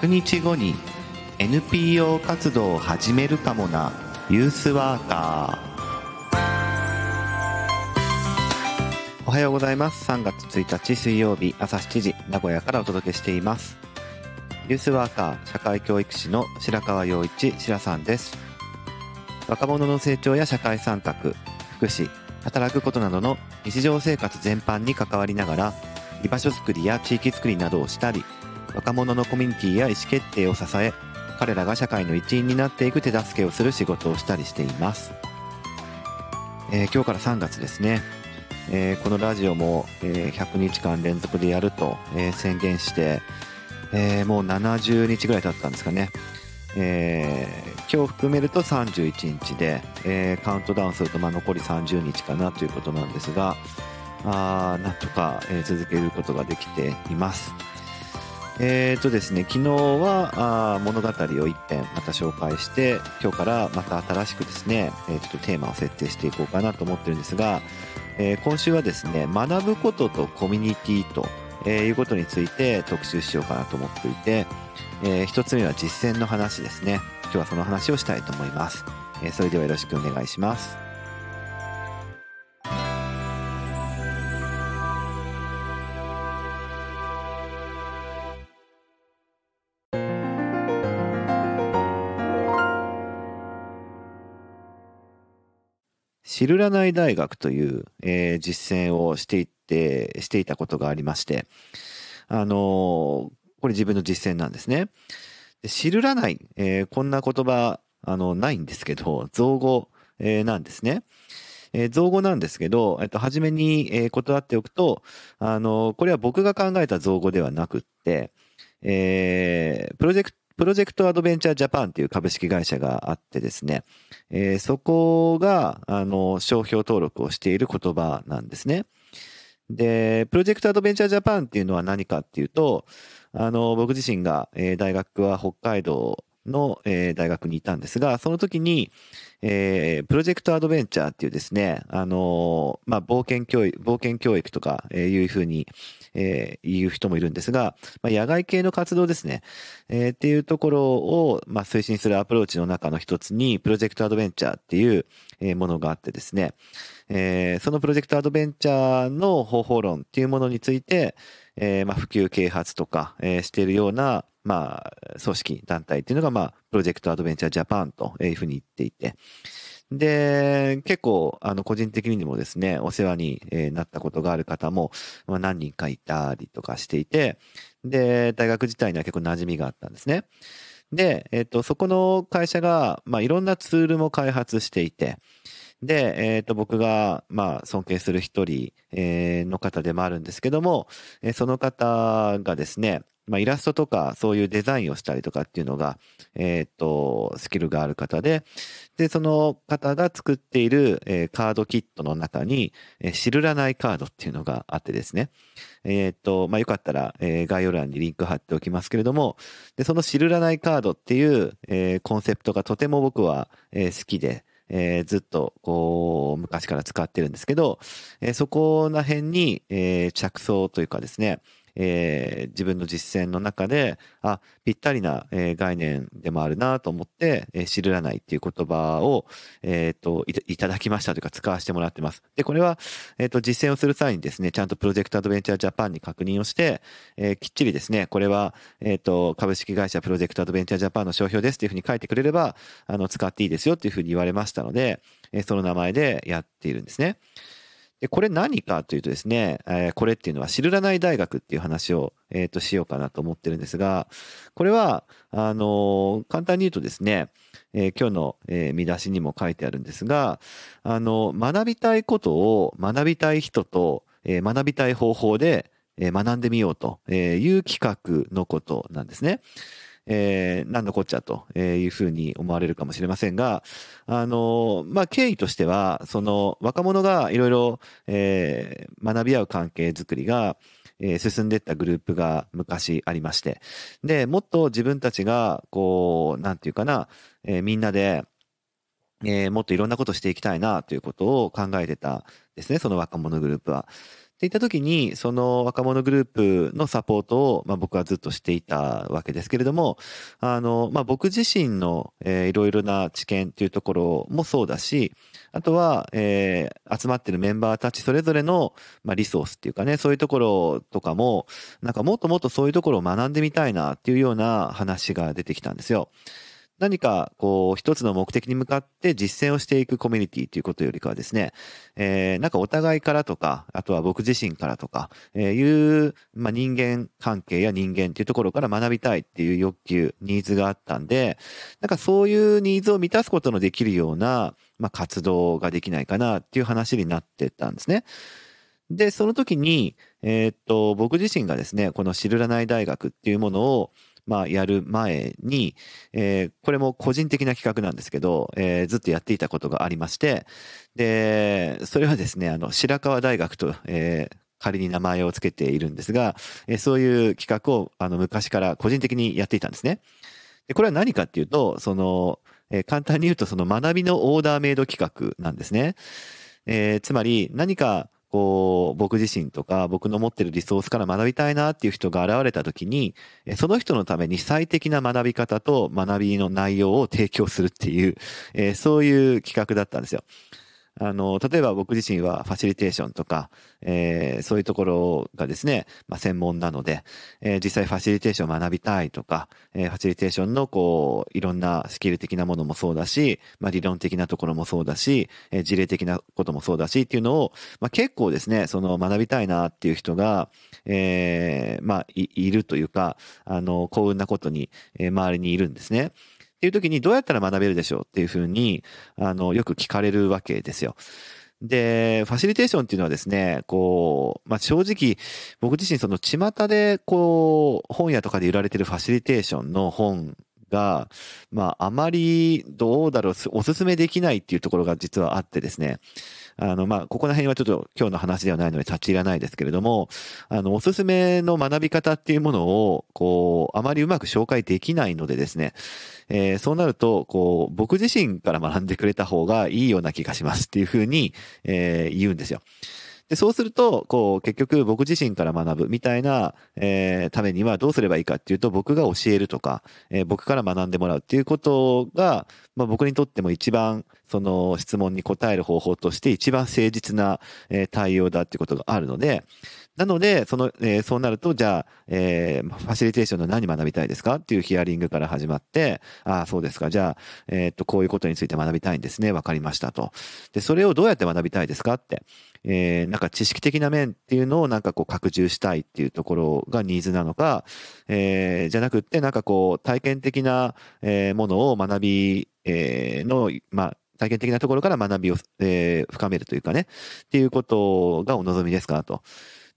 100日後に NPO 活動を始めるかもな。ユースワーカー。おはようございます。3月1日水曜日朝7時名古屋からお届けしています。ユースワーカー社会教育士の白川陽一白さんです。若者の成長や社会参画福祉働くことなどの日常生活全般に関わりながら居場所づくりや地域づくりなどをしたり若者のコミュニティや意思決定を支え彼らが社会の一員になっていく手助けをする仕事をしたりしています、えー、今日から3月ですね、えー、このラジオも、えー、100日間連続でやると、え宣言して、えもう70日ぐらい経ったんですかね。え、今日含めると31日で、え、カウントダウンするとまあ残り30日かなということなんですがあなんとか、え、続けることができています。えーとですね、昨日はあ物語を一編また紹介して今日からまた新しくですね、えー、ちょっとテーマを設定していこうかなと思ってるんですが、えー、今週はですね学ぶこととコミュニティと、え、いうことについて特集しようかなと思っていて、えー、一つ目は実践の話ですね。今日はその話をしたいと思います、え、それではよろしくお願いします。知るらない大学という、えー、実践をしていって、していたことがありまして、あのー、これ自分の実践なんですね。で知るらない、えー、こんな言葉、あの、ないんですけど、造語、えー、なんですね。えー、造語なんですけど、えっと、初めに、えー、断っておくと、あの、これは僕が考えた造語ではなくって、えー、プロジェクト、プロジェクトアドベンチャージャパンっていう株式会社があってですね、えー、そこが、あの、商標登録をしている言葉なんですね。で、プロジェクトアドベンチャージャパンっていうのは何かっていうと、あの、僕自身が、えー、大学は北海道の、えー、大学にいたんですが、その時に、えー、プロジェクトアドベンチャーっていうですね、あのー、まあ、冒険教育、冒険教育とか、えー、いうふうに、えー、言う人もいるんですが、まあ、野外系の活動ですね、えー、っていうところを、まあ、推進するアプローチの中の一つに、プロジェクトアドベンチャーっていう、え、ものがあってですね、えー、そのプロジェクトアドベンチャーの方法論っていうものについて、えー、まあ、普及啓発とか、えー、しているような、まあ、組織、団体っていうのが、まあ、プロジェクトアドベンチャージャパンというふうに言っていて、で、結構、あの、個人的にもですね、お世話になったことがある方も、まあ、何人かいたりとかしていて、で、大学自体には結構馴染みがあったんですね。で、えっ、と、そこの会社が、まあ、いろんなツールも開発していて、で、えっ、と、僕が、まあ、尊敬する一人、えー、の方でもあるんですけども、え、その方がですね、まあ、イラストとかそういうデザインをしたりとかっていうのが、えっ、と、スキルがある方で、で、その方が作っている、えー、カードキットの中に、えー、知らないカードっていうのがあってですね。えっ、と、まあ、よかったら、えー、概要欄にリンク貼っておきますけれども、で、その知らないカードっていう、えー、コンセプトがとても僕は、えー、好きで、えー、ずっとこう昔から使ってるんですけど、えー、そこら辺に、えー、着想というかですね、えー、自分の実践の中で、あ、ぴったりな、えー、概念でもあるなと思って、えー、知らないっていう言葉を、えっ、とい、いただきましたというか使わせてもらってます。で、これは、えっ、と、実践をする際にですね、ちゃんとプロジェクトアドベンチャージャパンに確認をして、えきっちりですね、これは、えっ、と、株式会社プロジェクトアドベンチャージャパンの商標ですっていうふうに書いてくれれば、あの、使っていいですよっていうふうに言われましたので、えその名前でやっているんですね。で、これ何かというとですね、えー、これっていうのは知らない大学っていう話を、え、ー、と、しようかなと思ってるんですが、これは、あのー、簡単に言うとですね、え今日の、え見出しにも書いてあるんですが、あの、学びたいことを学びたい人と、え学びたい方法で、え学んでみようという企画のことなんですね。えー、何のこっちゃというふうに思われるかもしれませんが、あの、まあ、経緯としては、その若者がいろいろ、えー、学び合う関係づくりが、えー、進んでいったグループが昔ありまして、で、もっと自分たちが、こう、なんていうかな、えー、みんなで、えー、もっといろんなことしていきたいなということを考えてたですね、その若者グループは。っていった時に、その若者グループのサポートを、まあ、僕はずっとしていたわけですけれども、あの、まあ、僕自身の、えー、いろいろな知見っていうところもそうだし、あとは、えー、集まってるメンバーたちそれぞれの、まあ、リソースっていうかね、そういうところとかも、なんかもっともっとそういうところを学んでみたいなっていうような話が出てきたんですよ。何かこう一つの目的に向かって実践をしていくコミュニティということよりかはですね、えー、なんかお互いからとか、あとは僕自身からとか、えー、いう、まあ、人間関係や人間っていうところから学びたいっていう欲求、ニーズがあったんで、なんかそういうニーズを満たすことのできるような、まあ、活動ができないかなっていう話になってたんですね。で、その時に、えー、っと、僕自身がですね、このシルラナイ大学っていうものを、まあ、やる前に、えー、これも個人的な企画なんですけど、えー、ずっとやっていたことがありまして、で、それはですね、あの、白川大学と、えー、仮に名前を付けているんですが、え、そういう企画を、あの、昔から個人的にやっていたんですね。で、これは何かっていうと、その、え、簡単に言うと、その学びのオーダーメイド企画なんですね。えー、つまり、何か、こう、僕自身とか僕の持ってるリソースから学びたいなっていう人が現れた時に、その人のために最適な学び方と学びの内容を提供するっていう、え、そういう企画だったんですよ。あの、例えば僕自身はファシリテーションとか、えー、そういうところがですね、まあ、専門なので、えー、実際ファシリテーションを学びたいとか、えー、ファシリテーションのこう、いろんなスキル的なものもそうだし、まあ、理論的なところもそうだし、えー、事例的なこともそうだしっていうのを、まあ、結構ですね、その学びたいなっていう人が、えー、まあい、いるというか、あの、幸運なことに、えー、周りにいるんですね。っていう時にどうやったら学べるでしょうっていうふうに、あの、よく聞かれるわけですよ。で、ファシリテーションっていうのはですね、こう、まあ、正直、僕自身その巷で、こう、本屋とかで売られてるファシリテーションの本が、まあ、あまり、どうだろう、おすすめできないっていうところが実はあってですね、あの、まあ、ここら辺はちょっと今日の話ではないので立ち入らないですけれども、あの、おすすめの学び方っていうものを、こう、あまりうまく紹介できないのでですね、えー、そうなると、こう、僕自身から学んでくれた方がいいような気がしますっていうふうに、えー、言うんですよ。で、そうすると、こう、結局僕自身から学ぶみたいな、えー、ためにはどうすればいいかっていうと、僕が教えるとか、えー、僕から学んでもらうっていうことが、まあ僕にとっても一番、その質問に答える方法として一番誠実な、えー、対応だっていうことがあるので、なので、その、えー、そうなると、じゃあ、えー、ファシリテーションの何学びたいですか？っていうヒアリングから始まって、ああ、そうですか。じゃあ、えー、っと、こういうことについて学びたいんですね。わかりましたと。で、それをどうやって学びたいですか？って。えー、なんか知識的な面っていうのをなんかこう拡充したいっていうところがニーズなのか、えー、じゃなくってなんかこう体験的な、えー、ものを学び、えー、の、まあ、体験的なところから学びを、えー、深めるというかね、っていうことがお望みですか？と。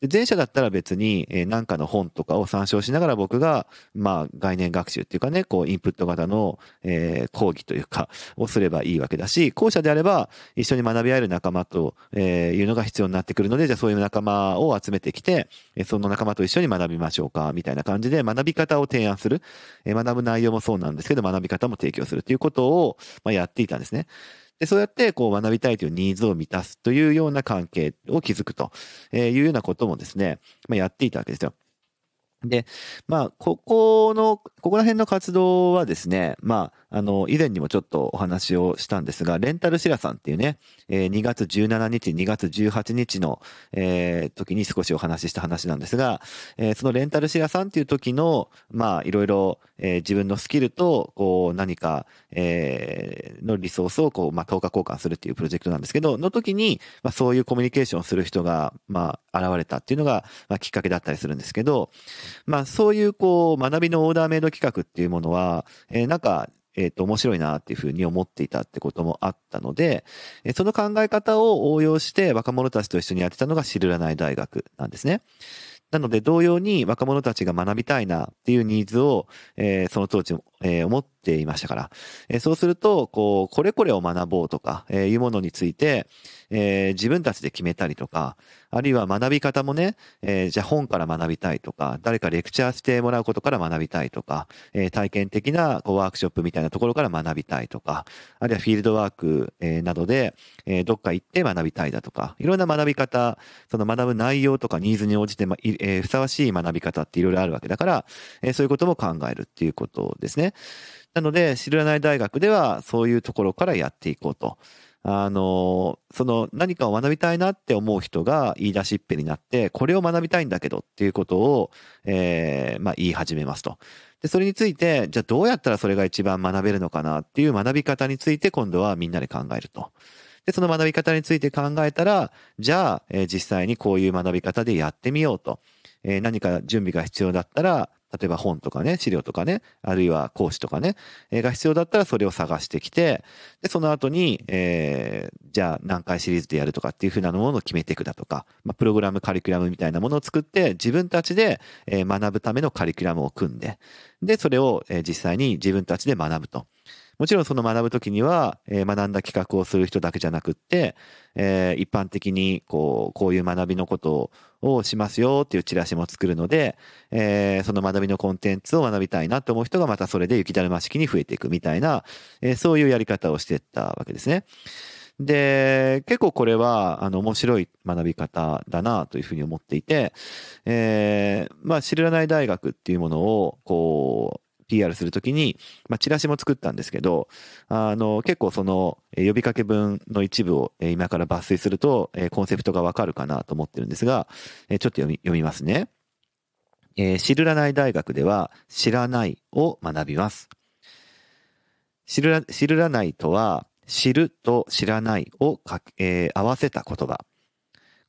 で前者だったら別に、何かの本とかを参照しながら僕が、まあ、概念学習っていうかね、こう、インプット型の、えー、講義というか、をすればいいわけだし、後者であれば、一緒に学び合える仲間と、いうのが必要になってくるので、じゃあそういう仲間を集めてきて、その仲間と一緒に学びましょうか、みたいな感じで学び方を提案する。学ぶ内容もそうなんですけど、学び方も提供するということを、まあ、やっていたんですね。で、そうやってこう学びたいというニーズを満たすというような関係を築くというようなこともですね、まあ、やっていたわけですよ。で、まあ、ここの、ここら辺の活動はですね、まあ、あの、以前にもちょっとお話をしたんですが、レンタルシラさんっていうね、えー、2月17日、2月18日の、えー、時に少しお話しした話なんですが、えー、そのレンタルシラさんっていう時の、まあ、いろいろ、えー、自分のスキルと、こう、何か、えー、のリソースを、こう、まあ、等価交換するっていうプロジェクトなんですけど、の時に、まあ、そういうコミュニケーションをする人が、まあ、現れたっていうのが、まあ、きっかけだったりするんですけど、まあ、そういう、こう、学びのオーダーメイド企画っていうものは、えー、なんか、えっ、と、面白いなっていうふうに思っていたってこともあったので、えその考え方を応用して若者たちと一緒にやってたのが知らない大学なんですね。なので、同様に若者たちが学びたいなっていうニーズを、えー、その当時、えー、思っていましたから、えー、そうすると、こう、これこれを学ぼうとか、え、いうものについて、えー、自分たちで決めたりとか、あるいは学び方もね、えー、じゃあ本から学びたいとか、誰かレクチャーしてもらうことから学びたいとか、えー、体験的なこうワークショップみたいなところから学びたいとか、あるいはフィールドワーク、えー、などで、えー、どっか行って学びたいだとか、いろんな学び方、その学ぶ内容とかニーズに応じて、まえー、ふさわしい学び方っていろいろあるわけだから、えー、そういうことも考えるっていうことですね。なので、知らない大学ではそういうところからやっていこうと。あの、その何かを学びたいなって思う人が言い出しっぺになって、これを学びたいんだけどっていうことを、えー、まあ言い始めますと。で、それについて、じゃあどうやったらそれが一番学べるのかなっていう学び方について今度はみんなで考えると。で、その学び方について考えたら、じゃあ、えー、実際にこういう学び方でやってみようと。えー、何か準備が必要だったら、例えば本とかね、資料とかね、あるいは講師とかね、え、が必要だったらそれを探してきて、で、その後に、えー、じゃあ何回シリーズでやるとかっていうふうなものを決めていくだとか、まあ、プログラム、カリキュラムみたいなものを作って、自分たちで、え、学ぶためのカリキュラムを組んで、で、それを、え、実際に自分たちで学ぶと。もちろんその学ぶときには、えー、学んだ企画をする人だけじゃなくって、えー、一般的にこう、こういう学びのことをしますよっていうチラシも作るので、えー、その学びのコンテンツを学びたいなと思う人がまたそれで雪だるま式に増えていくみたいな、えー、そういうやり方をしてったわけですね。で、結構これは、あの、面白い学び方だなというふうに思っていて、えー、まあ、知らない大学っていうものを、こう、PR するときに、まあ、チラシも作ったんですけど、あの、結構その、呼びかけ文の一部を今から抜粋すると、コンセプトがわかるかなと思ってるんですが、ちょっと読み、読みますね。えー、知らない大学では、知らないを学びます。知ら、知らないとは、知ると知らないをか、えー、合わせた言葉。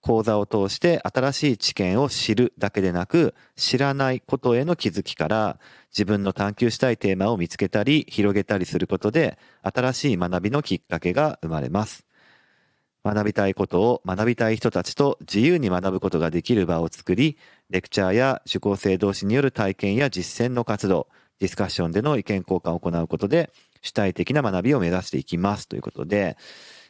講座を通して新しい知見を知るだけでなく、知らないことへの気づきから自分の探求したいテーマを見つけたり広げたりすることで新しい学びのきっかけが生まれます。学びたいことを学びたい人たちと自由に学ぶことができる場を作り、レクチャーや受講生同士による体験や実践の活動、ディスカッションでの意見交換を行うことで主体的な学びを目指していきますということで、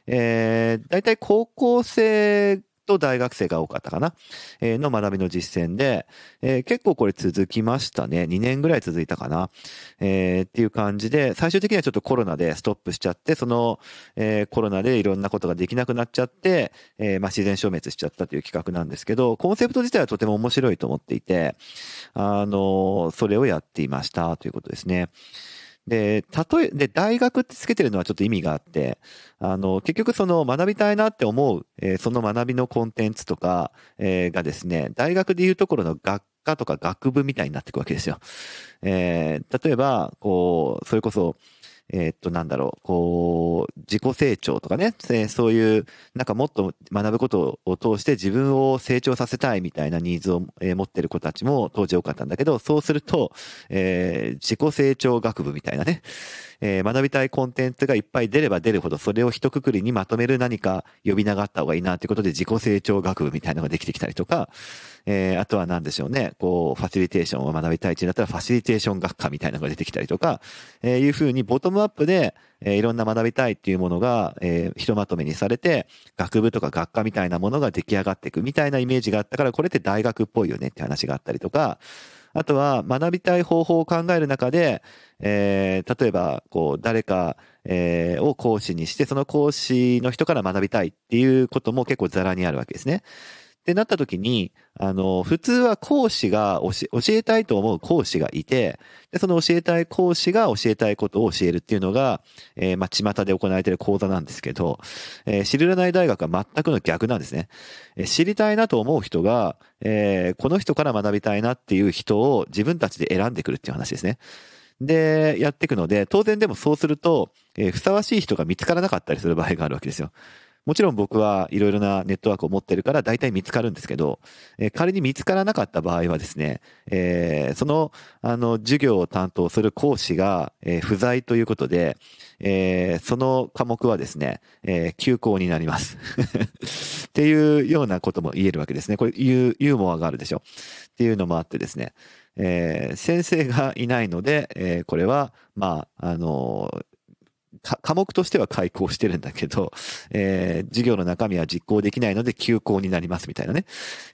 えー、大体高校生と大学生が多かったかな、えー、の学びの実践で、えー、結構これ続きましたね。2年ぐらい続いたかな。えー、っていう感じで、最終的にはちょっとコロナでストップしちゃって、その、えー、コロナでいろんなことができなくなっちゃって、えー、まあ自然消滅しちゃったという企画なんですけど、コンセプト自体はとても面白いと思っていて、あの、それをやっていましたということですね。で、例え、で、大学ってつけてるのはちょっと意味があって、あの、結局その学びたいなって思う、えー、その学びのコンテンツとか、えー、がですね、大学でいうところの学科とか学部みたいになっていくわけですよ。えー、例えば、こう、それこそ、え、っと、なんだろう、こう、自己成長とかね、そういう、なんかもっと学ぶことを通して自分を成長させたいみたいなニーズを、持ってる子たちも当時多かったんだけど、そうすると、えー、自己成長学部みたいなね、えー、学びたいコンテンツがいっぱい出れば出るほど、それを一括りにまとめる何か呼び名があった方がいいなっていうことで自己成長学部みたいなのができてきたりとか、えー、あとは何でしょうね、こう、ファシリテーションを学びたい地だったらファシリテーション学科みたいなのが出てきたりとか、えー、いうふうにボトムアップで、えー、いろんな学びたいっていうものが、えー、ひとまとめにされて、学部とか学科みたいなものが出来上がっていくみたいなイメージがあったから、これって大学っぽいよねって話があったりとか、あとは学びたい方法を考える中で、えー、例えば、こう、誰か、えー、を講師にして、その講師の人から学びたいっていうことも結構ザラにあるわけですね。ってなった時に、あの、普通は講師が教えたいと思う講師がいて、で、その教えたい講師が教えたいことを教えるっていうのが、えー、まあ、巷で行われている講座なんですけど、えー、知らない大学は全くの逆なんですね。えー、知りたいなと思う人が、えー、この人から学びたいなっていう人を自分たちで選んでくるっていう話ですね。で、やっていくので、当然でもそうすると、えー、ふさわしい人が見つからなかったりする場合があるわけですよ。もちろん僕はいろいろなネットワークを持ってるから大体見つかるんですけど、えー、仮に見つからなかった場合はですね、えー、その、あの、授業を担当する講師が、えー、不在ということで、えー、その科目はですね、えー、休校になります っていうようなことも言えるわけですね。これユーモアがあるでしょ。っていうのもあってですね、えー、先生がいないので、えー、これは、まあ、あの科目としては開講してるんだけど、えー、授業の中身は実行できないので休校になりますみたいなね、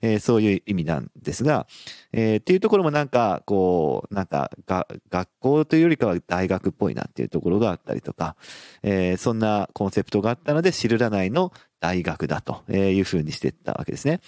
えー、そういう意味なんですが、えー、っていうところもなんか、こう、なんかが、学校というよりかは大学っぽいなっていうところがあったりとか、えー、そんなコンセプトがあったので、シルラ内の大学だというふうにしていったわけですね。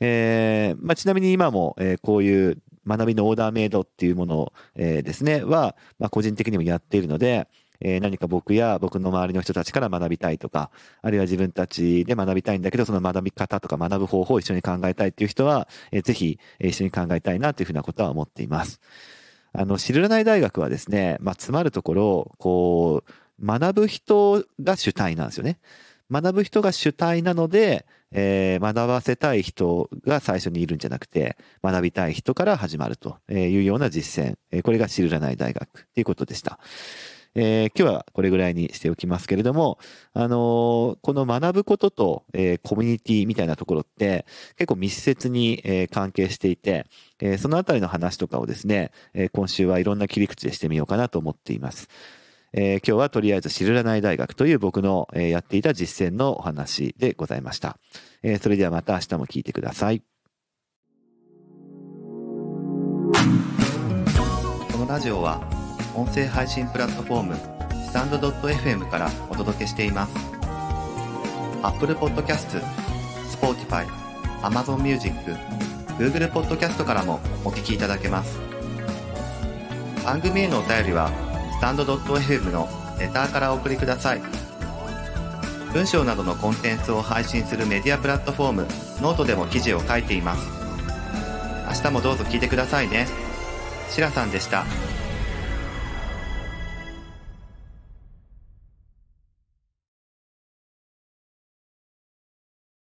えー、まあ、ちなみに今も、え、こういう学びのオーダーメイドっていうものを、えー、ですね、は、まあ、個人的にもやっているので、えー、何か僕や僕の周りの人たちから学びたいとか、あるいは自分たちで学びたいんだけど、その学び方とか学ぶ方法を一緒に考えたいっていう人は、えー、ぜひ、一緒に考えたいなというふうなことは思っています。あの、シルラナイ大学はですね、まあ、つまるところ、こう、学ぶ人が主体なんですよね。学ぶ人が主体なので、えー、学ばせたい人が最初にいるんじゃなくて、学びたい人から始まるというような実践。これがシルラナイ大学ということでした。えー、今日はこれぐらいにしておきますけれども、あのー、この学ぶことと、えー、コミュニティみたいなところって結構密接に、えー、関係していて、えー、そのあたりの話とかをですね、えー、今週はいろんな切り口でしてみようかなと思っています。えー、今日はとりあえず知らない大学という僕の、えー、やっていた実践のお話でございました。えー、それではまた明日も聞いてください。このラジオは音声配信プラットフォームスタンド .fm からお届けしています。Apple Podcast、Spotify、Amazon Music、Google Podcast からもお聞きいただけます。番組へのお便りはスタンド .fm のレターからお送りください文章などのコンテンツを配信するメディアプラットフォームノートでも記事を書いています明日もどうぞ聞いてくださいねしらさんでした。